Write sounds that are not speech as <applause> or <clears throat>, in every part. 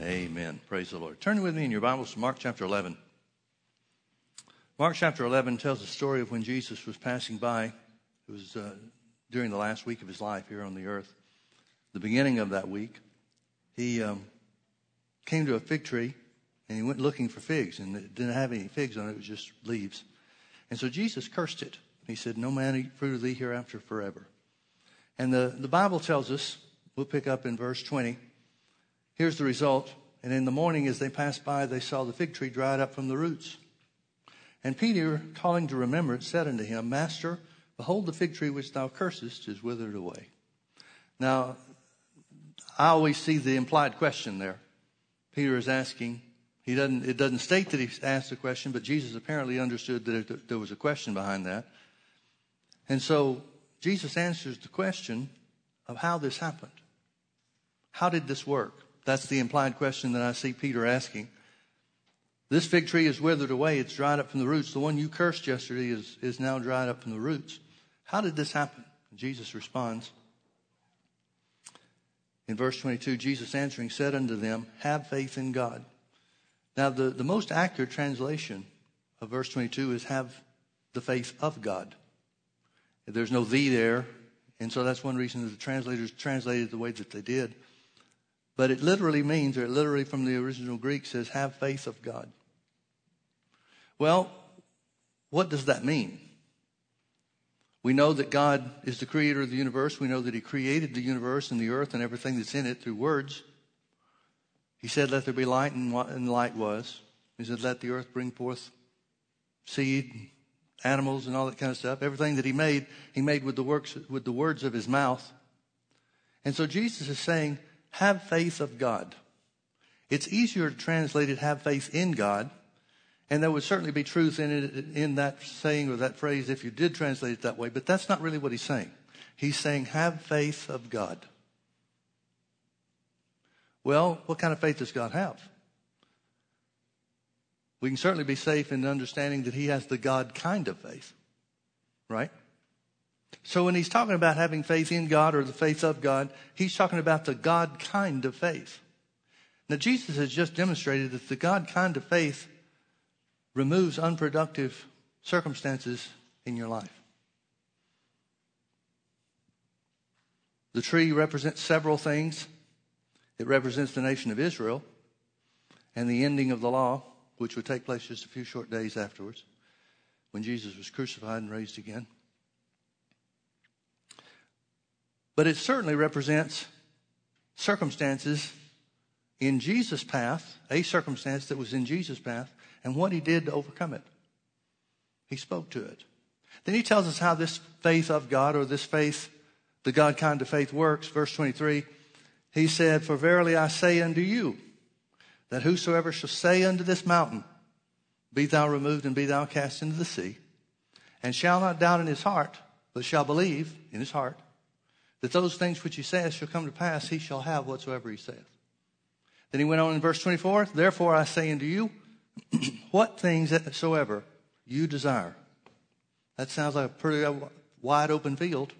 Amen. Praise the Lord. Turn with me in your Bibles to Mark chapter 11. Mark chapter 11 tells the story of when Jesus was passing by. It was uh, during the last week of his life here on the earth. The beginning of that week, he um, came to a fig tree and he went looking for figs and it didn't have any figs on it, it was just leaves. And so Jesus cursed it. He said, No man eat fruit of thee hereafter forever. And the, the Bible tells us, we'll pick up in verse 20, here's the result. And in the morning, as they passed by, they saw the fig tree dried up from the roots. And Peter, calling to remembrance, said unto him, Master, behold, the fig tree which thou cursest is withered away. Now, I always see the implied question there. Peter is asking, he doesn't, it doesn't state that he asked the question, but Jesus apparently understood that it, there was a question behind that. And so Jesus answers the question of how this happened. How did this work? That's the implied question that I see Peter asking. This fig tree is withered away. It's dried up from the roots. The one you cursed yesterday is, is now dried up from the roots. How did this happen? Jesus responds. In verse 22, Jesus answering said unto them, Have faith in God. Now, the, the most accurate translation of verse 22 is have the faith of God. There's no thee there. And so that's one reason that the translators translated the way that they did. But it literally means, or it literally from the original Greek says, have faith of God. Well, what does that mean? We know that God is the creator of the universe. We know that He created the universe and the earth and everything that's in it through words. He said, Let there be light, and light was. He said, Let the earth bring forth seed, animals and all that kind of stuff. Everything that he made, he made with the works with the words of his mouth. And so Jesus is saying, have faith of God. It's easier to translate it, have faith in God. And there would certainly be truth in it, in that saying or that phrase if you did translate it that way, but that's not really what he's saying. He's saying, have faith of God. Well, what kind of faith does God have? We can certainly be safe in understanding that he has the God kind of faith, right? So when he's talking about having faith in God or the faith of God, he's talking about the God kind of faith. Now, Jesus has just demonstrated that the God kind of faith removes unproductive circumstances in your life. The tree represents several things. It represents the nation of Israel and the ending of the law which would take place just a few short days afterwards when Jesus was crucified and raised again. But it certainly represents circumstances in Jesus' path, a circumstance that was in Jesus' path, and what he did to overcome it. He spoke to it. Then he tells us how this faith of God, or this faith, the God kind of faith works. Verse 23, he said, For verily I say unto you, that whosoever shall say unto this mountain, Be thou removed and be thou cast into the sea, and shall not doubt in his heart, but shall believe in his heart, that those things which he saith shall come to pass, he shall have whatsoever he saith. Then he went on in verse 24, Therefore I say unto you, <clears throat> what things soever you desire. That sounds like a pretty wide open field.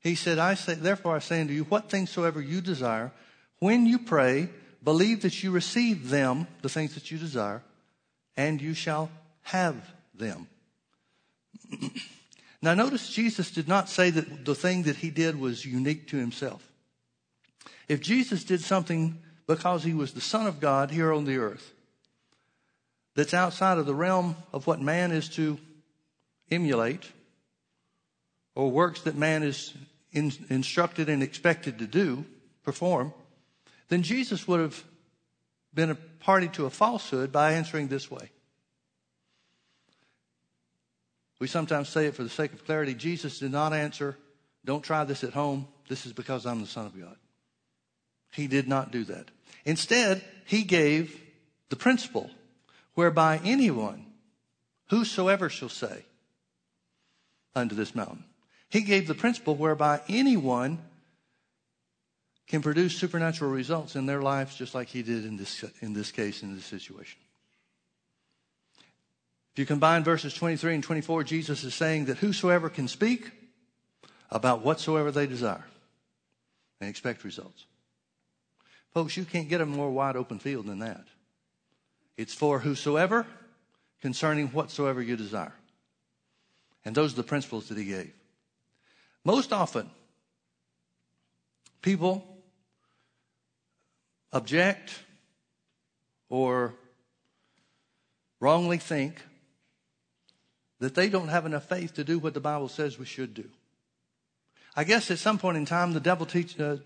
He said, I say, therefore I say unto you, what things soever you desire, when you pray, believe that you receive them, the things that you desire, and you shall have them. <clears throat> now, notice Jesus did not say that the thing that he did was unique to himself. If Jesus did something because he was the Son of God here on the earth, that's outside of the realm of what man is to emulate, or works that man is in, instructed and expected to do, perform, then Jesus would have been a party to a falsehood by answering this way. We sometimes say it for the sake of clarity. Jesus did not answer, Don't try this at home. This is because I'm the Son of God. He did not do that. Instead, he gave the principle whereby anyone, whosoever shall say unto this mountain, he gave the principle whereby anyone can produce supernatural results in their lives just like he did in this, in this case, in this situation. If you combine verses 23 and 24, Jesus is saying that whosoever can speak about whatsoever they desire and expect results. Folks, you can't get a more wide open field than that. It's for whosoever, concerning whatsoever you desire. And those are the principles that he gave. Most often, people object or wrongly think that they don't have enough faith to do what the Bible says we should do. I guess at some point in time, the devil teach, uh,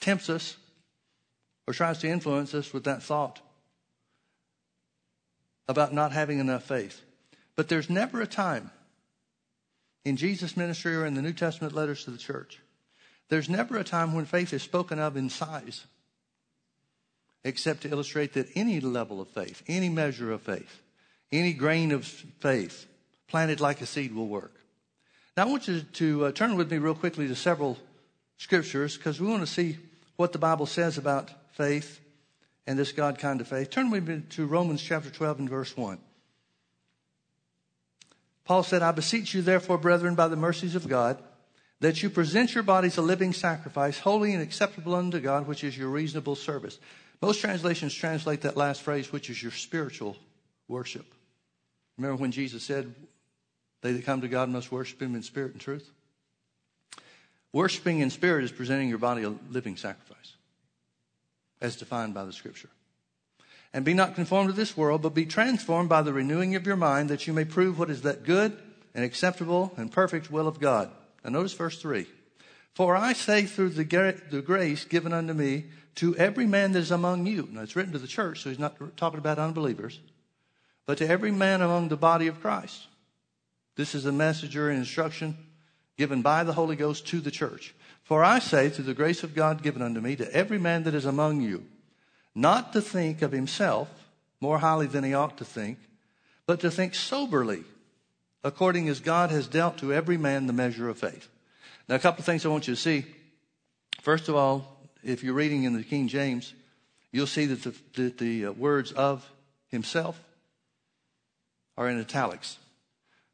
tempts us or tries to influence us with that thought about not having enough faith. But there's never a time in Jesus' ministry or in the New Testament letters to the church, there's never a time when faith is spoken of in size except to illustrate that any level of faith, any measure of faith, any grain of faith planted like a seed will work. Now, I want you to uh, turn with me real quickly to several scriptures because we want to see what the Bible says about faith and this God kind of faith. Turn with me to Romans chapter 12 and verse 1. Paul said, I beseech you, therefore, brethren, by the mercies of God, that you present your bodies a living sacrifice, holy and acceptable unto God, which is your reasonable service. Most translations translate that last phrase, which is your spiritual worship. Remember when Jesus said, They that come to God must worship him in spirit and truth? Worshipping in spirit is presenting your body a living sacrifice, as defined by the scripture. And be not conformed to this world, but be transformed by the renewing of your mind, that you may prove what is that good and acceptable and perfect will of God. Now notice verse 3. For I say through the, the grace given unto me to every man that is among you. Now it's written to the church, so he's not talking about unbelievers, but to every man among the body of Christ. This is a messenger and instruction given by the Holy Ghost to the church. For I say, through the grace of God given unto me, to every man that is among you, not to think of himself more highly than he ought to think, but to think soberly, according as God has dealt to every man the measure of faith. Now, a couple of things I want you to see. First of all, if you're reading in the King James, you'll see that the, that the uh, words of himself are in italics.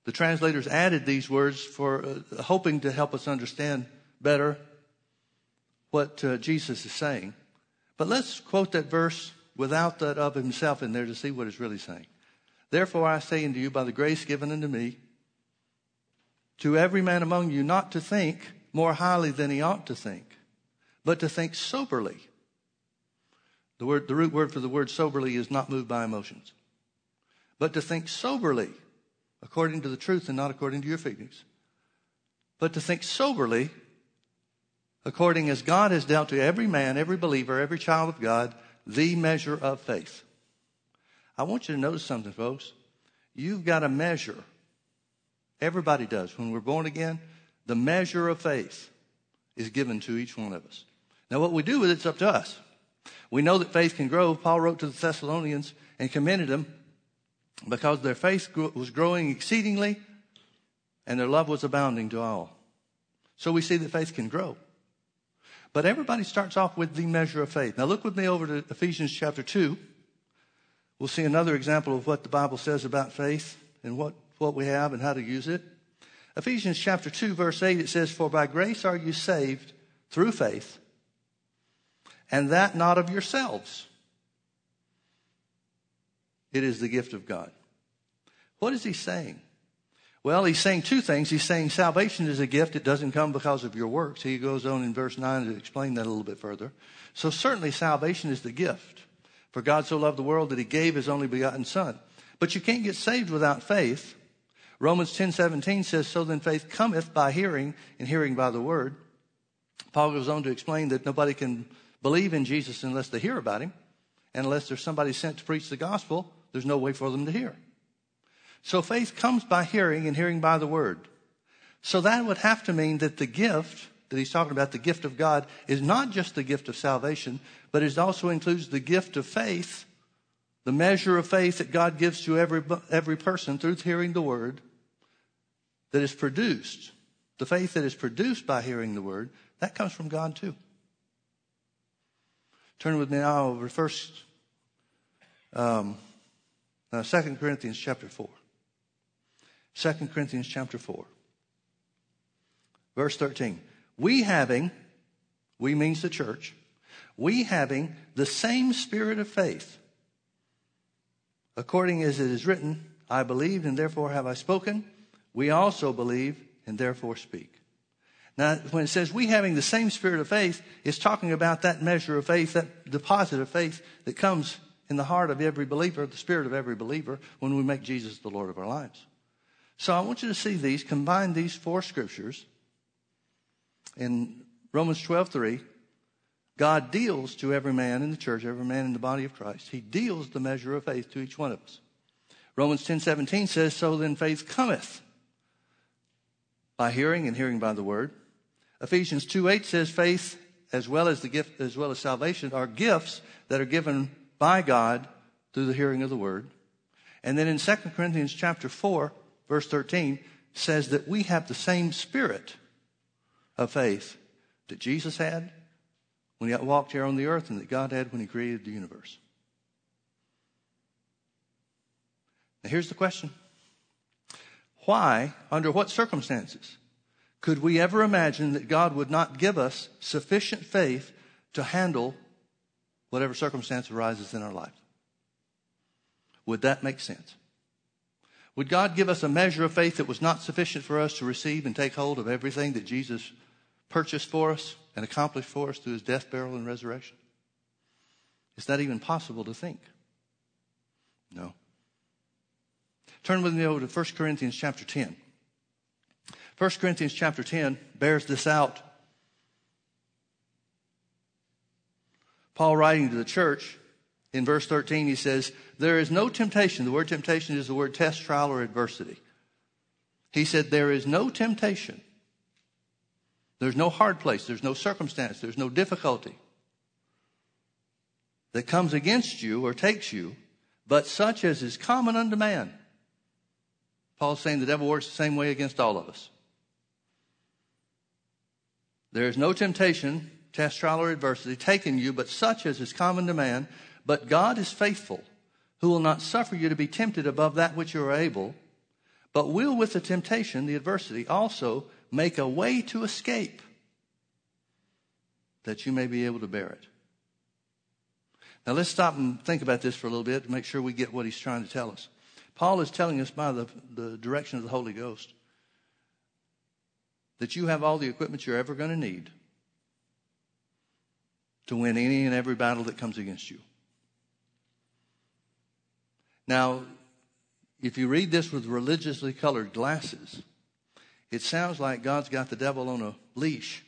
The translators added these words for uh, hoping to help us understand better what uh, Jesus is saying. But let's quote that verse without that of himself in there to see what it's really saying. Therefore I say unto you by the grace given unto me, to every man among you not to think more highly than he ought to think, but to think soberly. The, word, the root word for the word soberly is not moved by emotions, but to think soberly, according to the truth and not according to your feelings. But to think soberly, according as God has dealt to every man, every believer, every child of God, the measure of faith. I want you to notice something, folks. You've got a measure. Everybody does. When we're born again, the measure of faith is given to each one of us. Now, what we do with it's up to us. We know that faith can grow. Paul wrote to the Thessalonians and commended them because their faith was growing exceedingly and their love was abounding to all. So we see that faith can grow. But everybody starts off with the measure of faith. Now look with me over to Ephesians chapter 2. We'll see another example of what the Bible says about faith and what, what we have and how to use it. Ephesians chapter 2 verse 8 it says, For by grace are you saved through faith and that not of yourselves. It is the gift of God. What is he saying? Well, he's saying two things. He's saying salvation is a gift. It doesn't come because of your works. He goes on in verse 9 to explain that a little bit further. So certainly salvation is the gift. For God so loved the world that he gave his only begotten son. But you can't get saved without faith. Romans 10 17 says, So then faith cometh by hearing, and hearing by the word. Paul goes on to explain that nobody can believe in Jesus unless they hear about him. And unless there's somebody sent to preach the gospel, there's no way for them to hear. So faith comes by hearing and hearing by the word. So that would have to mean that the gift that he's talking about, the gift of God, is not just the gift of salvation, but it also includes the gift of faith, the measure of faith that God gives to every, every person through hearing the word that is produced. The faith that is produced by hearing the word, that comes from God too. Turn with me now over first, um, uh, 2 Corinthians chapter 4. 2 Corinthians chapter 4. Verse 13. We having, we means the church, we having the same spirit of faith, according as it is written, I believed and therefore have I spoken. We also believe and therefore speak. Now, when it says we having the same spirit of faith, it's talking about that measure of faith, that deposit of faith that comes in the heart of every believer, the spirit of every believer, when we make Jesus the Lord of our lives. So I want you to see these, combine these four scriptures. In Romans 12, 3, God deals to every man in the church, every man in the body of Christ. He deals the measure of faith to each one of us. Romans 10, 17 says, So then faith cometh by hearing and hearing by the word. Ephesians 2, 8 says faith as well as the gift, as well as salvation are gifts that are given by God through the hearing of the word. And then in 2 Corinthians chapter 4, verse 13 says that we have the same spirit of faith that Jesus had when he walked here on the earth and that God had when he created the universe. Now here's the question. Why, under what circumstances, could we ever imagine that God would not give us sufficient faith to handle whatever circumstance arises in our life? Would that make sense? Would God give us a measure of faith that was not sufficient for us to receive and take hold of everything that Jesus purchased for us and accomplished for us through his death, burial, and resurrection? Is that even possible to think? No. Turn with me over to 1 Corinthians chapter 10. 1 Corinthians chapter 10 bears this out. Paul writing to the church in verse 13, he says, There is no temptation. The word temptation is the word test, trial, or adversity. He said, There is no temptation. There's no hard place. There's no circumstance. There's no difficulty that comes against you or takes you, but such as is common unto man. Paul's saying the devil works the same way against all of us. There is no temptation, test, trial, or adversity taken you, but such as is common to man. But God is faithful, who will not suffer you to be tempted above that which you are able, but will with the temptation, the adversity, also make a way to escape that you may be able to bear it. Now let's stop and think about this for a little bit to make sure we get what he's trying to tell us. Paul is telling us by the, the direction of the Holy Ghost that you have all the equipment you're ever going to need to win any and every battle that comes against you. Now, if you read this with religiously colored glasses, it sounds like God's got the devil on a leash.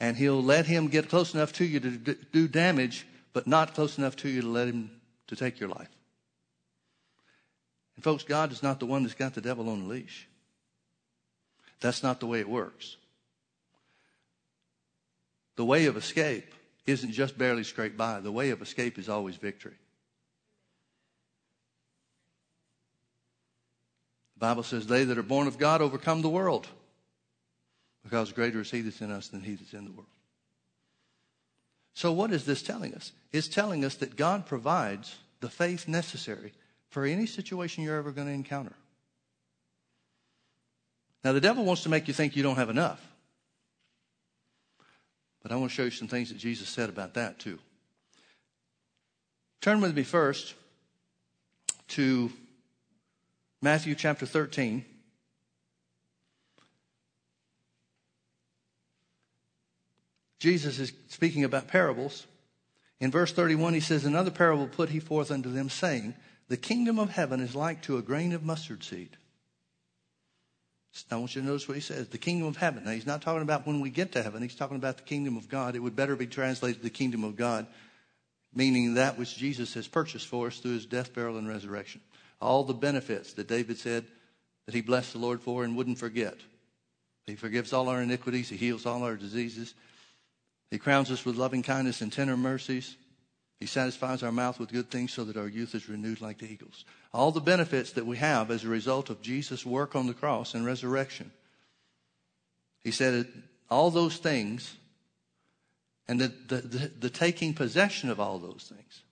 And he'll let him get close enough to you to do damage, but not close enough to you to let him to take your life. And folks, God is not the one that's got the devil on a leash. That's not the way it works. The way of escape isn't just barely scrape by. The way of escape is always victory. The Bible says, They that are born of God overcome the world, because greater is He that's in us than He that's in the world. So, what is this telling us? It's telling us that God provides the faith necessary for any situation you're ever going to encounter. Now, the devil wants to make you think you don't have enough. But I want to show you some things that Jesus said about that, too. Turn with me first to Matthew chapter 13. Jesus is speaking about parables. In verse 31, he says, Another parable put he forth unto them, saying, The kingdom of heaven is like to a grain of mustard seed. I want you to notice what he says the kingdom of heaven. Now, he's not talking about when we get to heaven, he's talking about the kingdom of God. It would better be translated the kingdom of God, meaning that which Jesus has purchased for us through his death, burial, and resurrection all the benefits that David said that he blessed the Lord for and wouldn't forget. He forgives all our iniquities, he heals all our diseases. He crowns us with loving kindness and tender mercies. He satisfies our mouth with good things so that our youth is renewed like the eagles. All the benefits that we have as a result of Jesus' work on the cross and resurrection. He said all those things and the, the, the, the taking possession of all those things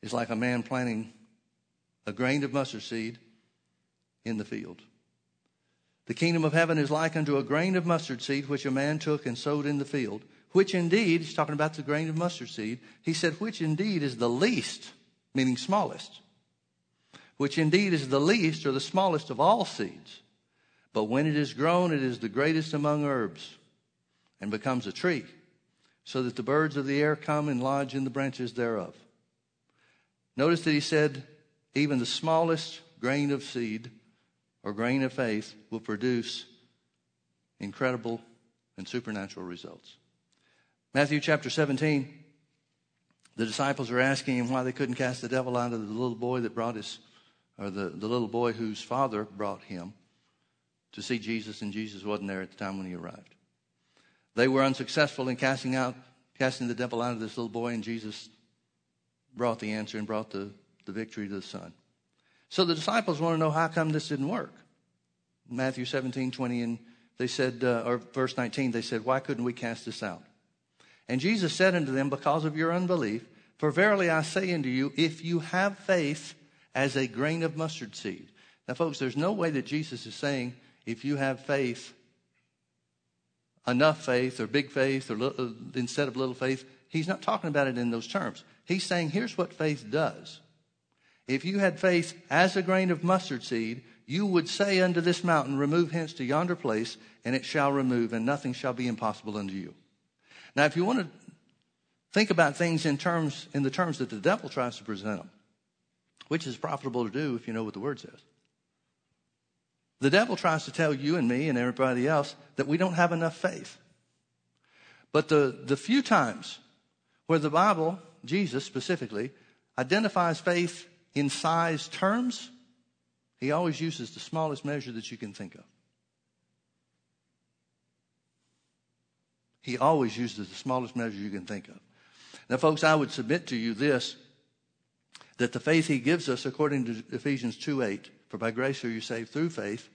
is like a man planting a grain of mustard seed in the field. The kingdom of heaven is like unto a grain of mustard seed which a man took and sowed in the field, which indeed, he's talking about the grain of mustard seed, he said, which indeed is the least, meaning smallest, which indeed is the least or the smallest of all seeds. But when it is grown, it is the greatest among herbs and becomes a tree, so that the birds of the air come and lodge in the branches thereof. Notice that he said, even the smallest grain of seed or grain of faith will produce incredible and supernatural results. Matthew chapter 17, the disciples are asking him why they couldn't cast the devil out of the little boy that brought his, or the, the little boy whose father brought him to see Jesus, and Jesus wasn't there at the time when he arrived. They were unsuccessful in casting out, casting the devil out of this little boy, and Jesus brought the answer and brought the, the victory to the son. So the disciples want to know how come this didn't work. Matthew 17, 20, and they said, uh, or verse 19, they said, Why couldn't we cast this out? And Jesus said unto them, Because of your unbelief, for verily I say unto you, if you have faith as a grain of mustard seed. Now, folks, there's no way that Jesus is saying, if you have faith, enough faith, or big faith, or little, instead of little faith, he's not talking about it in those terms. He's saying, here's what faith does. If you had faith as a grain of mustard seed, you would say unto this mountain, Remove hence to yonder place, and it shall remove, and nothing shall be impossible unto you. Now, if you want to think about things in terms in the terms that the devil tries to present them, which is profitable to do if you know what the word says. The devil tries to tell you and me and everybody else that we don't have enough faith. But the, the few times where the Bible, Jesus specifically, identifies faith in size terms, he always uses the smallest measure that you can think of. He always uses the smallest measure you can think of. Now, folks, I would submit to you this that the faith he gives us, according to Ephesians 2 8, for by grace are you saved through faith,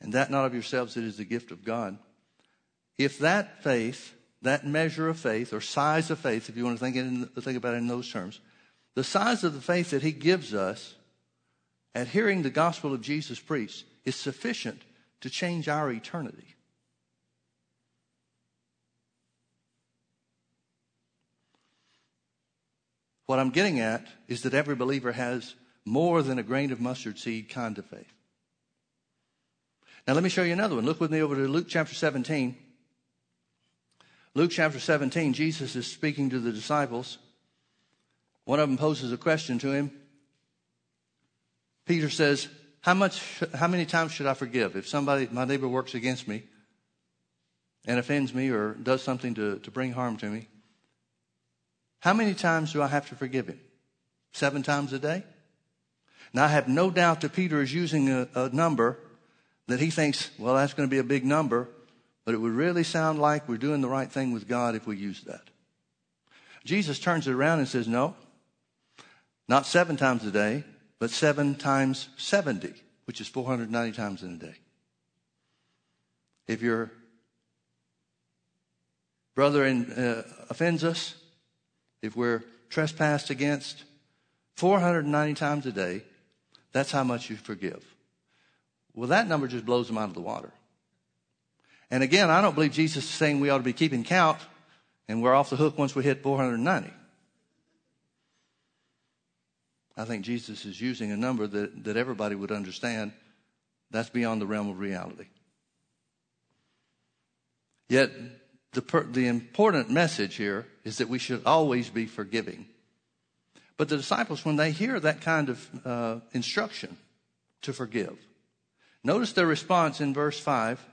and that not of yourselves, it is the gift of God. If that faith, that measure of faith, or size of faith, if you want to think, in, think about it in those terms, the size of the faith that he gives us at hearing the gospel of Jesus preached is sufficient to change our eternity. What I'm getting at is that every believer has more than a grain of mustard seed kind of faith. Now, let me show you another one. Look with me over to Luke chapter 17. Luke chapter 17, Jesus is speaking to the disciples. One of them poses a question to him. Peter says, how much, how many times should I forgive? If somebody, my neighbor works against me and offends me or does something to, to bring harm to me, how many times do I have to forgive him? Seven times a day? Now, I have no doubt that Peter is using a, a number that he thinks, well, that's going to be a big number, but it would really sound like we're doing the right thing with God if we use that. Jesus turns it around and says, no, not seven times a day, but seven times 70, which is 490 times in a day. If your brother in, uh, offends us, if we're trespassed against 490 times a day, that's how much you forgive. Well, that number just blows them out of the water. And again, I don't believe Jesus is saying we ought to be keeping count and we're off the hook once we hit 490. I think Jesus is using a number that, that everybody would understand that's beyond the realm of reality. Yet, the, per, the important message here is that we should always be forgiving. But the disciples, when they hear that kind of uh, instruction to forgive, notice their response in verse 5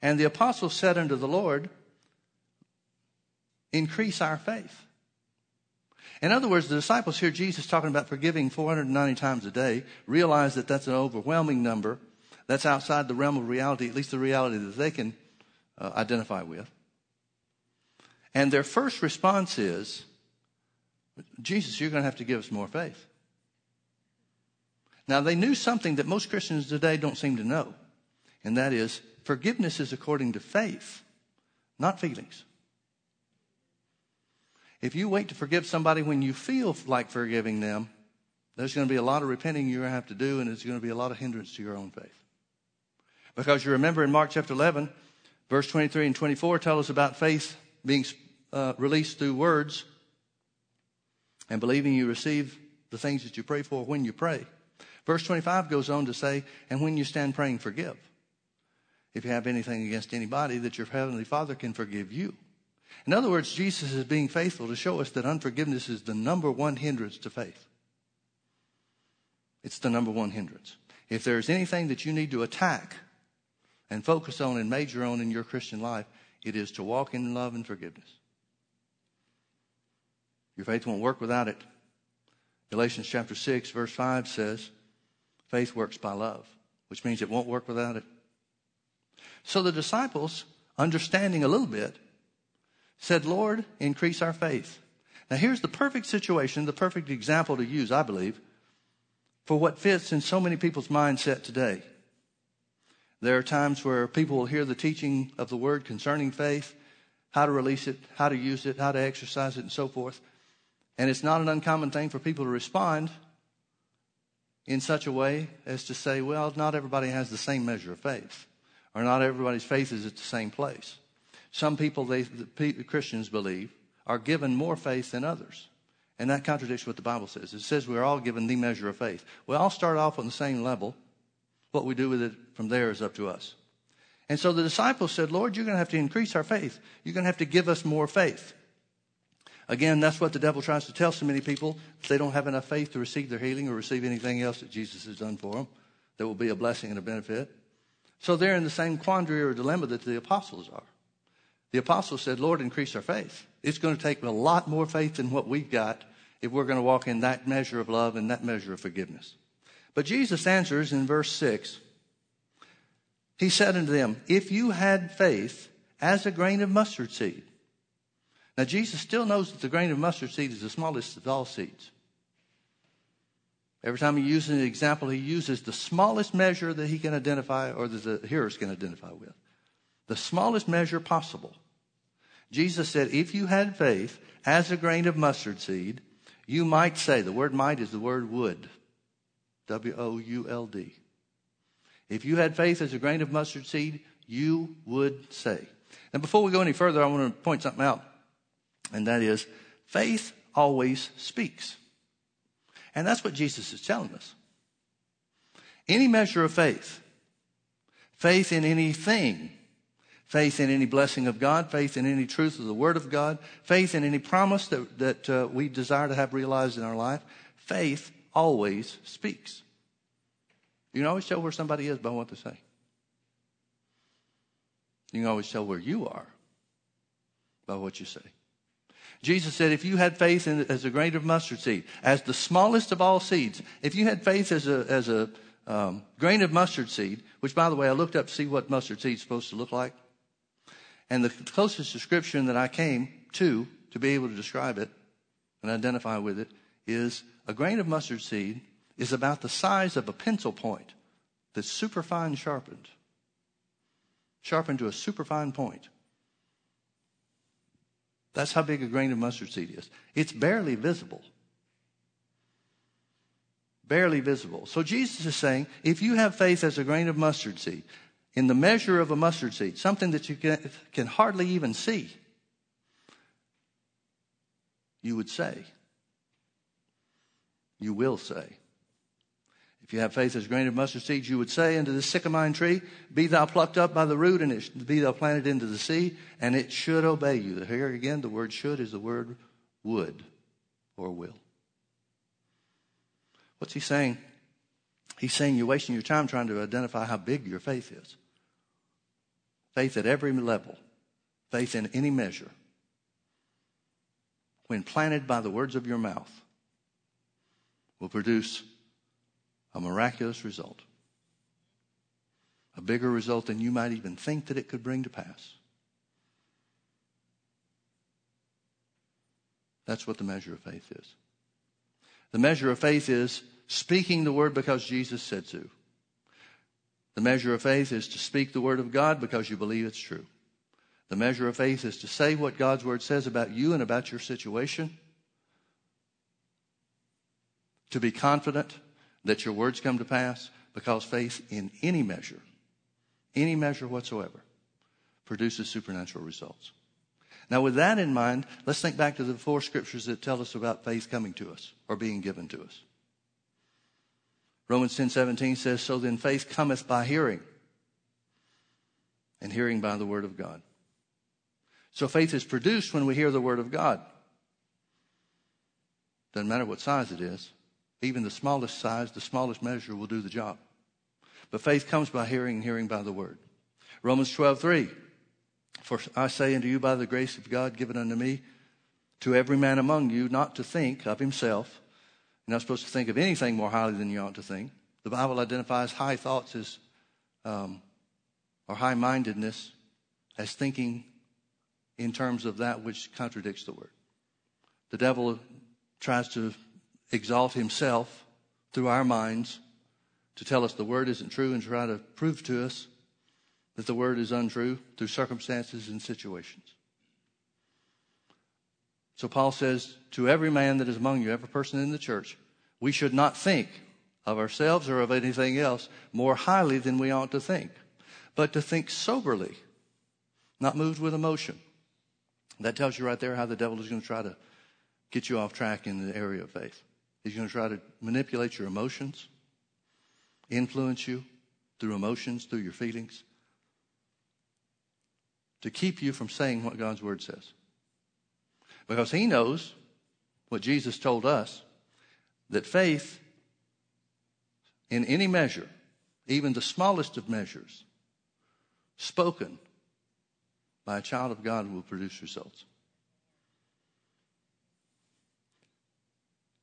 And the apostles said unto the Lord, Increase our faith. In other words, the disciples hear Jesus talking about forgiving 490 times a day, realize that that's an overwhelming number. That's outside the realm of reality, at least the reality that they can uh, identify with. And their first response is, Jesus, you're going to have to give us more faith. Now, they knew something that most Christians today don't seem to know, and that is forgiveness is according to faith, not feelings. If you wait to forgive somebody when you feel like forgiving them, there's going to be a lot of repenting you're going to have to do, and it's going to be a lot of hindrance to your own faith. Because you remember in Mark chapter 11, verse 23 and 24 tell us about faith being uh, released through words and believing you receive the things that you pray for when you pray. Verse 25 goes on to say, and when you stand praying, forgive. If you have anything against anybody, that your heavenly Father can forgive you. In other words, Jesus is being faithful to show us that unforgiveness is the number one hindrance to faith. It's the number one hindrance. If there's anything that you need to attack and focus on and major on in your Christian life, it is to walk in love and forgiveness. Your faith won't work without it. Galatians chapter 6, verse 5 says, faith works by love, which means it won't work without it. So the disciples, understanding a little bit, said, Lord, increase our faith. Now here's the perfect situation, the perfect example to use, I believe, for what fits in so many people's mindset today. There are times where people will hear the teaching of the word concerning faith, how to release it, how to use it, how to exercise it, and so forth. And it's not an uncommon thing for people to respond in such a way as to say, well, not everybody has the same measure of faith, or not everybody's faith is at the same place. Some people, they, the Christians believe, are given more faith than others. And that contradicts what the Bible says. It says we're all given the measure of faith. We all start off on the same level. What we do with it from there is up to us. And so the disciples said, Lord, you're going to have to increase our faith. You're going to have to give us more faith. Again, that's what the devil tries to tell so many people. If they don't have enough faith to receive their healing or receive anything else that Jesus has done for them, that will be a blessing and a benefit. So they're in the same quandary or dilemma that the apostles are. The apostles said, Lord, increase our faith. It's going to take a lot more faith than what we've got if we're going to walk in that measure of love and that measure of forgiveness. But Jesus answers in verse 6 He said unto them, If you had faith as a grain of mustard seed, now, Jesus still knows that the grain of mustard seed is the smallest of all seeds. Every time he uses an example, he uses the smallest measure that he can identify or that the hearers can identify with. The smallest measure possible. Jesus said, if you had faith as a grain of mustard seed, you might say, the word might is the word would. W O U L D. If you had faith as a grain of mustard seed, you would say. And before we go any further, I want to point something out and that is faith always speaks. And that's what Jesus is telling us. Any measure of faith, faith in anything, faith in any blessing of God, faith in any truth of the Word of God, faith in any promise that, that uh, we desire to have realized in our life, faith always speaks. You can always tell where somebody is by what they say. You can always tell where you are by what you say. Jesus said, if you had faith in, as a grain of mustard seed, as the smallest of all seeds, if you had faith as a, as a um, grain of mustard seed, which by the way, I looked up to see what mustard seed is supposed to look like. And the closest description that I came to, to be able to describe it and identify with it, is a grain of mustard seed is about the size of a pencil point that's superfine sharpened. Sharpened to a superfine point. That's how big a grain of mustard seed is. It's barely visible. Barely visible. So Jesus is saying, if you have faith as a grain of mustard seed, in the measure of a mustard seed, something that you can, can hardly even see, you would say, you will say, if you have faith as grain of mustard seed, you would say unto the sycamore tree, Be thou plucked up by the root, and it, be thou planted into the sea, and it should obey you. Here again, the word should is the word would or will. What's he saying? He's saying you're wasting your time trying to identify how big your faith is. Faith at every level, faith in any measure. When planted by the words of your mouth, will produce a miraculous result. A bigger result than you might even think that it could bring to pass. That's what the measure of faith is. The measure of faith is speaking the word because Jesus said so. The measure of faith is to speak the word of God because you believe it's true. The measure of faith is to say what God's word says about you and about your situation. To be confident that your words come to pass because faith in any measure any measure whatsoever, produces supernatural results. Now, with that in mind, let's think back to the four scriptures that tell us about faith coming to us or being given to us. Romans 10 17 says, So then faith cometh by hearing, and hearing by the word of God. So faith is produced when we hear the word of God. Doesn't matter what size it is. Even the smallest size, the smallest measure will do the job. But faith comes by hearing and hearing by the word. Romans 12, 3. For I say unto you by the grace of God given unto me, to every man among you not to think of himself. You're not supposed to think of anything more highly than you ought to think. The Bible identifies high thoughts as, um, or high mindedness as thinking in terms of that which contradicts the word. The devil tries to exalt himself through our minds to tell us the word isn't true and try to prove to us that the word is untrue through circumstances and situations. So Paul says, to every man that is among you, every person in the church, we should not think of ourselves or of anything else more highly than we ought to think, but to think soberly, not moved with emotion. That tells you right there how the devil is going to try to get you off track in the area of faith. He's going to try to manipulate your emotions, influence you through emotions, through your feelings, to keep you from saying what God's word says. Because he knows what Jesus told us that faith in any measure, even the smallest of measures, spoken by a child of God will produce results.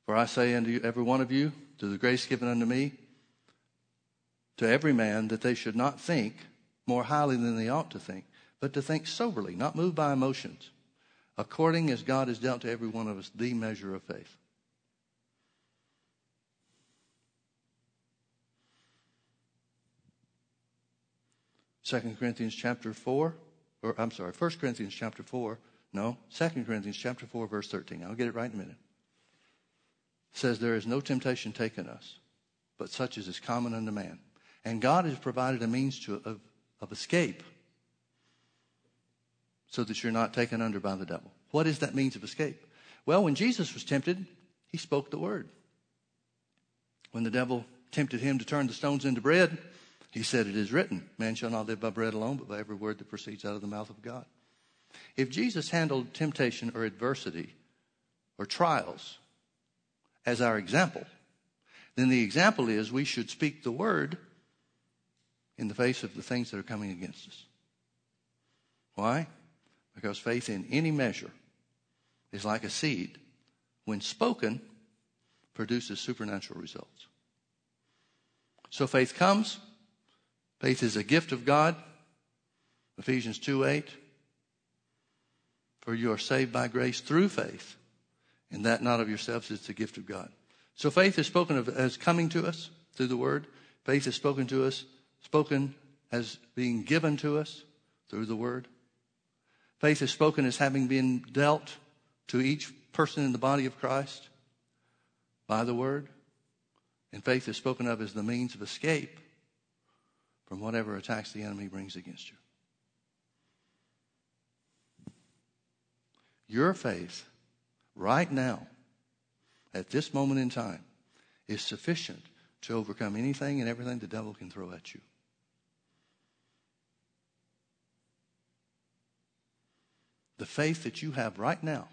For I say unto you, every one of you, to the grace given unto me, to every man that they should not think more highly than they ought to think, but to think soberly, not moved by emotions, according as God has dealt to every one of us the measure of faith. Second Corinthians chapter 4, or I'm sorry, First Corinthians chapter 4, no, Second Corinthians chapter 4, verse 13. I'll get it right in a minute. Says, There is no temptation taken us, but such as is common unto man. And God has provided a means to, of, of escape so that you're not taken under by the devil. What is that means of escape? Well, when Jesus was tempted, he spoke the word. When the devil tempted him to turn the stones into bread, he said, It is written, man shall not live by bread alone, but by every word that proceeds out of the mouth of God. If Jesus handled temptation or adversity or trials as our example, then the example is we should speak the word in the face of the things that are coming against us. Why? Because faith in any measure is like a seed. When spoken, produces supernatural results. So faith comes. Faith is a gift of God. Ephesians 2 8. For you are saved by grace through faith, and that not of yourselves, it's the gift of God. So faith is spoken of as coming to us through the word. Faith is spoken to us, spoken as being given to us through the word. Faith is spoken as having been dealt to each person in the body of Christ by the word. And faith is spoken of as the means of escape from whatever attacks the enemy brings against you. Your faith, right now, at this moment in time, is sufficient to overcome anything and everything the devil can throw at you. The faith that you have right now,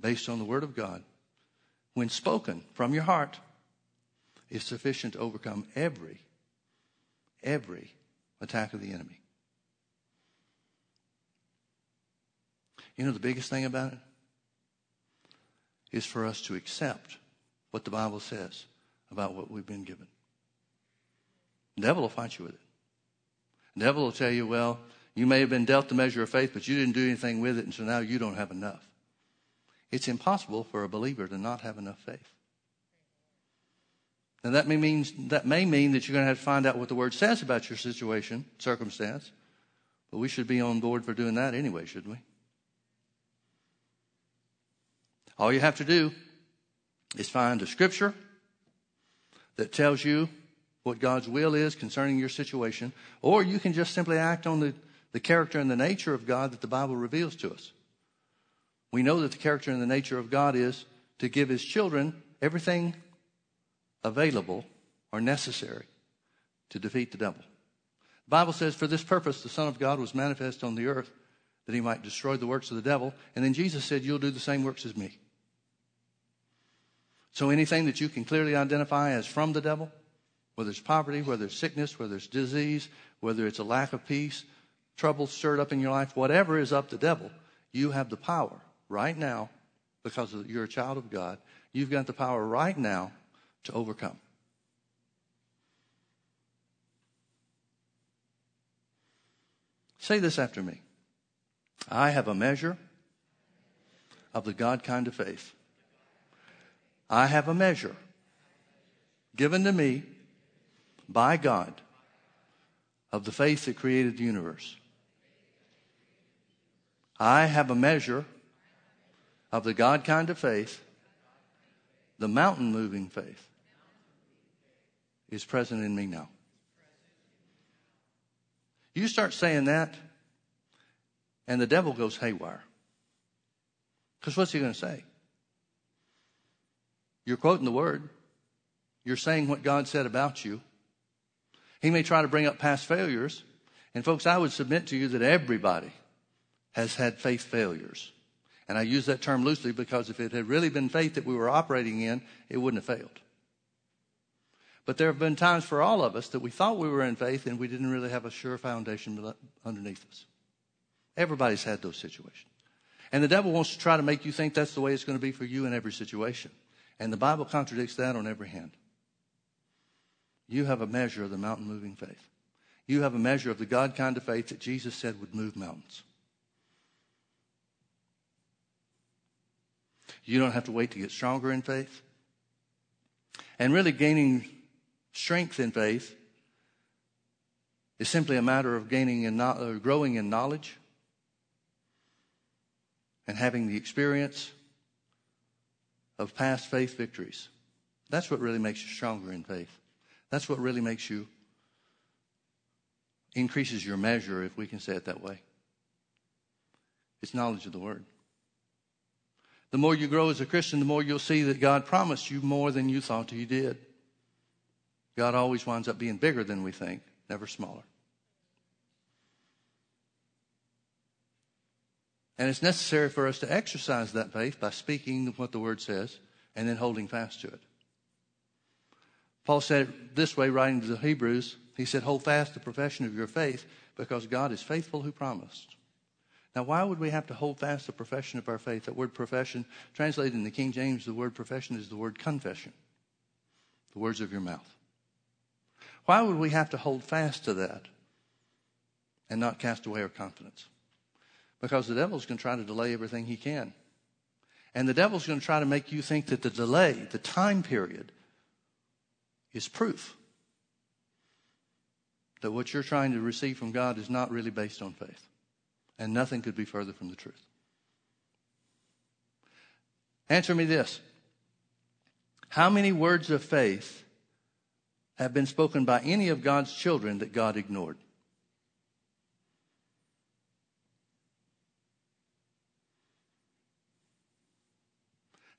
based on the Word of God, when spoken from your heart, is sufficient to overcome every, every attack of the enemy. You know the biggest thing about it? Is for us to accept what the Bible says about what we've been given. The devil will fight you with it. The devil will tell you, well, you may have been dealt the measure of faith, but you didn't do anything with it, and so now you don't have enough. It's impossible for a believer to not have enough faith. Now that may mean that may mean that you're going to have to find out what the word says about your situation, circumstance. But we should be on board for doing that anyway, shouldn't we? All you have to do is find a scripture that tells you what God's will is concerning your situation, or you can just simply act on the, the character and the nature of God that the Bible reveals to us. We know that the character and the nature of God is to give his children everything available or necessary to defeat the devil. The Bible says, For this purpose the Son of God was manifest on the earth, that he might destroy the works of the devil. And then Jesus said, You'll do the same works as me. So anything that you can clearly identify as from the devil, whether it's poverty, whether it's sickness, whether it's disease, whether it's a lack of peace, trouble stirred up in your life, whatever is up the devil, you have the power right now, because you're a child of God, you've got the power right now to overcome. Say this after me. I have a measure of the God kind of faith. I have a measure given to me by God of the faith that created the universe. I have a measure of the God kind of faith, the mountain moving faith, is present in me now. You start saying that, and the devil goes haywire. Because what's he going to say? You're quoting the word. You're saying what God said about you. He may try to bring up past failures. And folks, I would submit to you that everybody has had faith failures. And I use that term loosely because if it had really been faith that we were operating in, it wouldn't have failed. But there have been times for all of us that we thought we were in faith and we didn't really have a sure foundation underneath us. Everybody's had those situations. And the devil wants to try to make you think that's the way it's going to be for you in every situation. And the Bible contradicts that on every hand. You have a measure of the mountain moving faith. You have a measure of the God kind of faith that Jesus said would move mountains. You don't have to wait to get stronger in faith. And really, gaining strength in faith is simply a matter of gaining and uh, growing in knowledge and having the experience of past faith victories. That's what really makes you stronger in faith. That's what really makes you increases your measure, if we can say it that way. It's knowledge of the Word. The more you grow as a Christian, the more you'll see that God promised you more than you thought He did. God always winds up being bigger than we think, never smaller. And it's necessary for us to exercise that faith by speaking what the Word says and then holding fast to it. Paul said it this way, writing to the Hebrews. He said, Hold fast the profession of your faith because God is faithful who promised. Now, why would we have to hold fast the profession of our faith? That word profession, translated in the King James, the word profession is the word confession, the words of your mouth. Why would we have to hold fast to that and not cast away our confidence? Because the devil's going to try to delay everything he can. And the devil's going to try to make you think that the delay, the time period, is proof that what you're trying to receive from God is not really based on faith. And nothing could be further from the truth. Answer me this How many words of faith have been spoken by any of God's children that God ignored?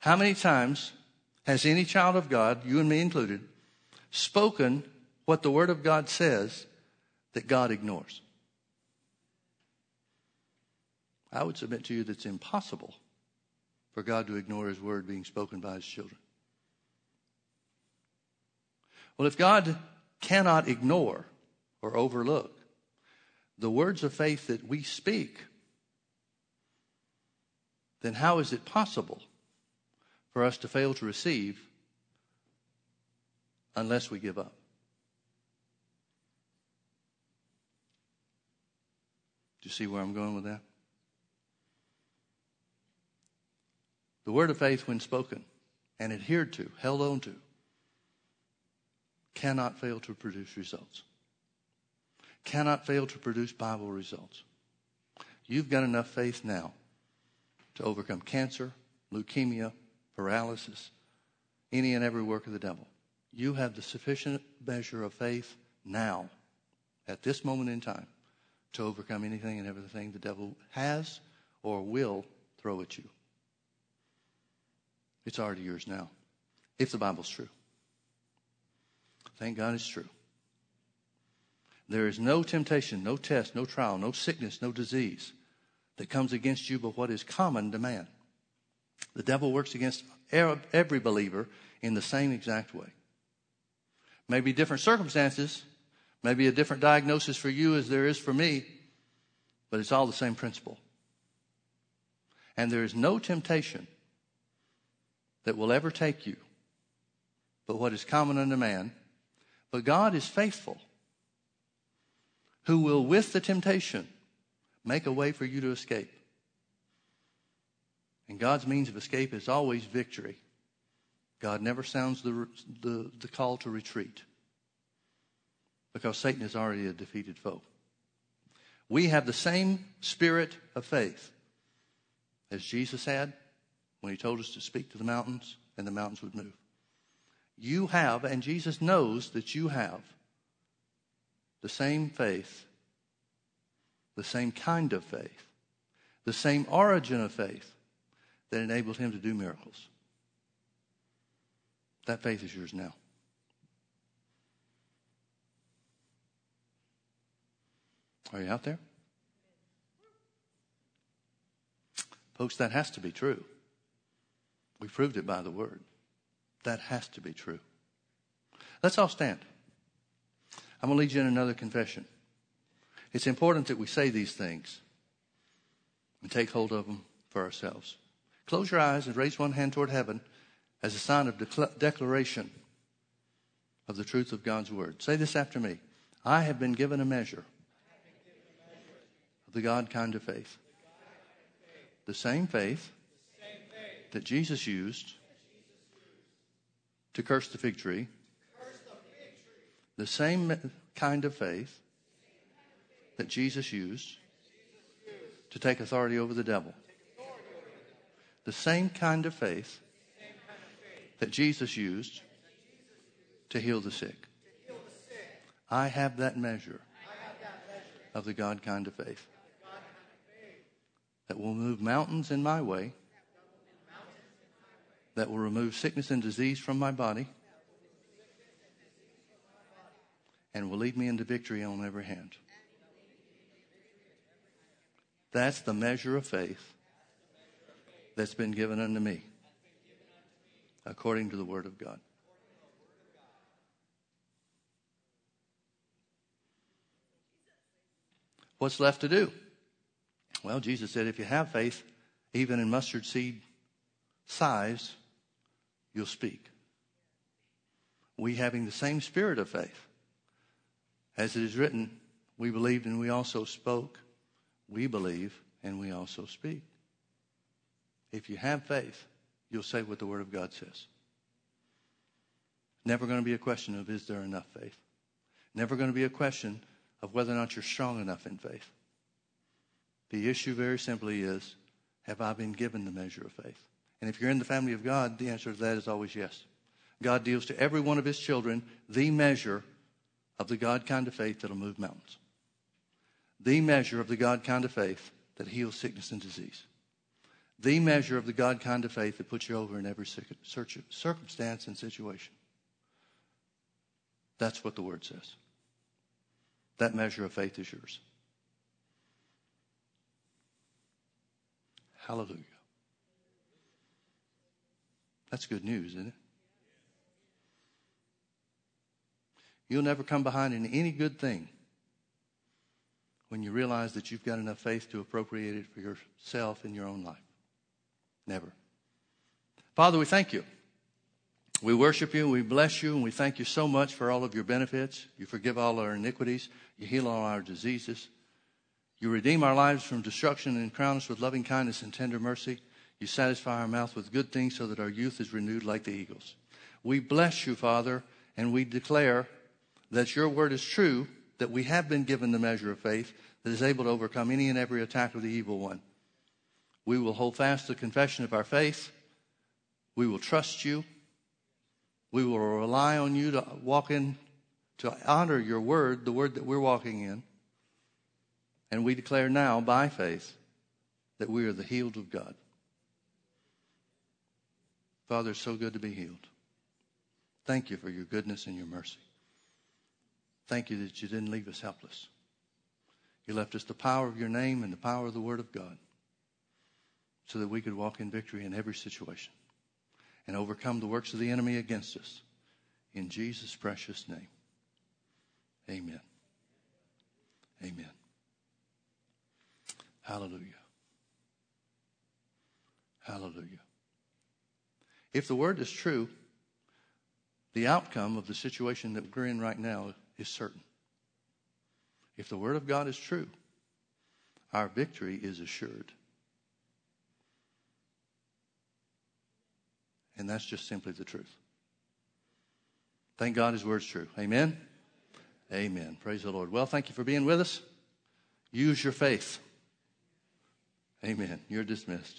How many times has any child of God, you and me included, spoken what the Word of God says that God ignores? I would submit to you that it's impossible for God to ignore His Word being spoken by His children. Well, if God cannot ignore or overlook the words of faith that we speak, then how is it possible for us to fail to receive unless we give up. Do you see where I'm going with that? The word of faith, when spoken and adhered to, held on to, cannot fail to produce results. Cannot fail to produce Bible results. You've got enough faith now to overcome cancer, leukemia, paralysis, any and every work of the devil. You have the sufficient measure of faith now, at this moment in time, to overcome anything and everything the devil has or will throw at you. It's already yours now, if the Bible's true. Thank God it's true. There is no temptation, no test, no trial, no sickness, no disease that comes against you but what is common to man. The devil works against every believer in the same exact way. Maybe different circumstances, maybe a different diagnosis for you as there is for me, but it's all the same principle. And there is no temptation that will ever take you but what is common unto man. But God is faithful, who will, with the temptation, make a way for you to escape. And God's means of escape is always victory. God never sounds the, the, the call to retreat because Satan is already a defeated foe. We have the same spirit of faith as Jesus had when he told us to speak to the mountains and the mountains would move. You have, and Jesus knows that you have, the same faith, the same kind of faith, the same origin of faith that enabled him to do miracles. That faith is yours now. Are you out there? Folks, that has to be true. We proved it by the word. That has to be true. Let's all stand. I'm going to lead you in another confession. It's important that we say these things and take hold of them for ourselves. Close your eyes and raise one hand toward heaven as a sign of declaration of the truth of God's word. Say this after me I have been given a measure of the God kind of faith. The same faith that Jesus used to curse the fig tree. The same kind of faith that Jesus used to take authority over the devil. The same kind of faith that Jesus used to heal the sick. I have that measure of the God kind of faith that will move mountains in my way, that will remove sickness and disease from my body, and will lead me into victory on every hand. That's the measure of faith that's been given unto me according to the Word of God. What's left to do? Well, Jesus said, if you have faith, even in mustard seed size, you'll speak. We having the same spirit of faith. As it is written, we believed and we also spoke. We believe and we also speak. If you have faith, you'll say what the Word of God says. Never going to be a question of is there enough faith. Never going to be a question of whether or not you're strong enough in faith. The issue very simply is have I been given the measure of faith? And if you're in the family of God, the answer to that is always yes. God deals to every one of his children the measure of the God kind of faith that'll move mountains. The measure of the God kind of faith that heals sickness and disease the measure of the God kind of faith that puts you over in every circumstance and situation. That's what the word says. That measure of faith is yours. Hallelujah. That's good news, isn't it? You'll never come behind in any good thing when you realize that you've got enough faith to appropriate it for yourself in your own life. Never. Father, we thank you. We worship you, we bless you, and we thank you so much for all of your benefits. You forgive all our iniquities, you heal all our diseases. You redeem our lives from destruction and crown us with loving kindness and tender mercy. You satisfy our mouth with good things so that our youth is renewed like the eagles. We bless you, Father, and we declare that your word is true, that we have been given the measure of faith that is able to overcome any and every attack of the evil one. We will hold fast the confession of our faith. We will trust you. We will rely on you to walk in, to honor your word, the word that we're walking in. And we declare now by faith that we are the healed of God. Father, it's so good to be healed. Thank you for your goodness and your mercy. Thank you that you didn't leave us helpless. You left us the power of your name and the power of the Word of God so that we could walk in victory in every situation and overcome the works of the enemy against us. In Jesus' precious name. Amen. Amen. Hallelujah. Hallelujah. If the word is true, the outcome of the situation that we're in right now is certain. If the word of God is true, our victory is assured. And that's just simply the truth. Thank God his word's true. Amen. Amen. Praise the Lord. Well, thank you for being with us. Use your faith. Amen. You're dismissed.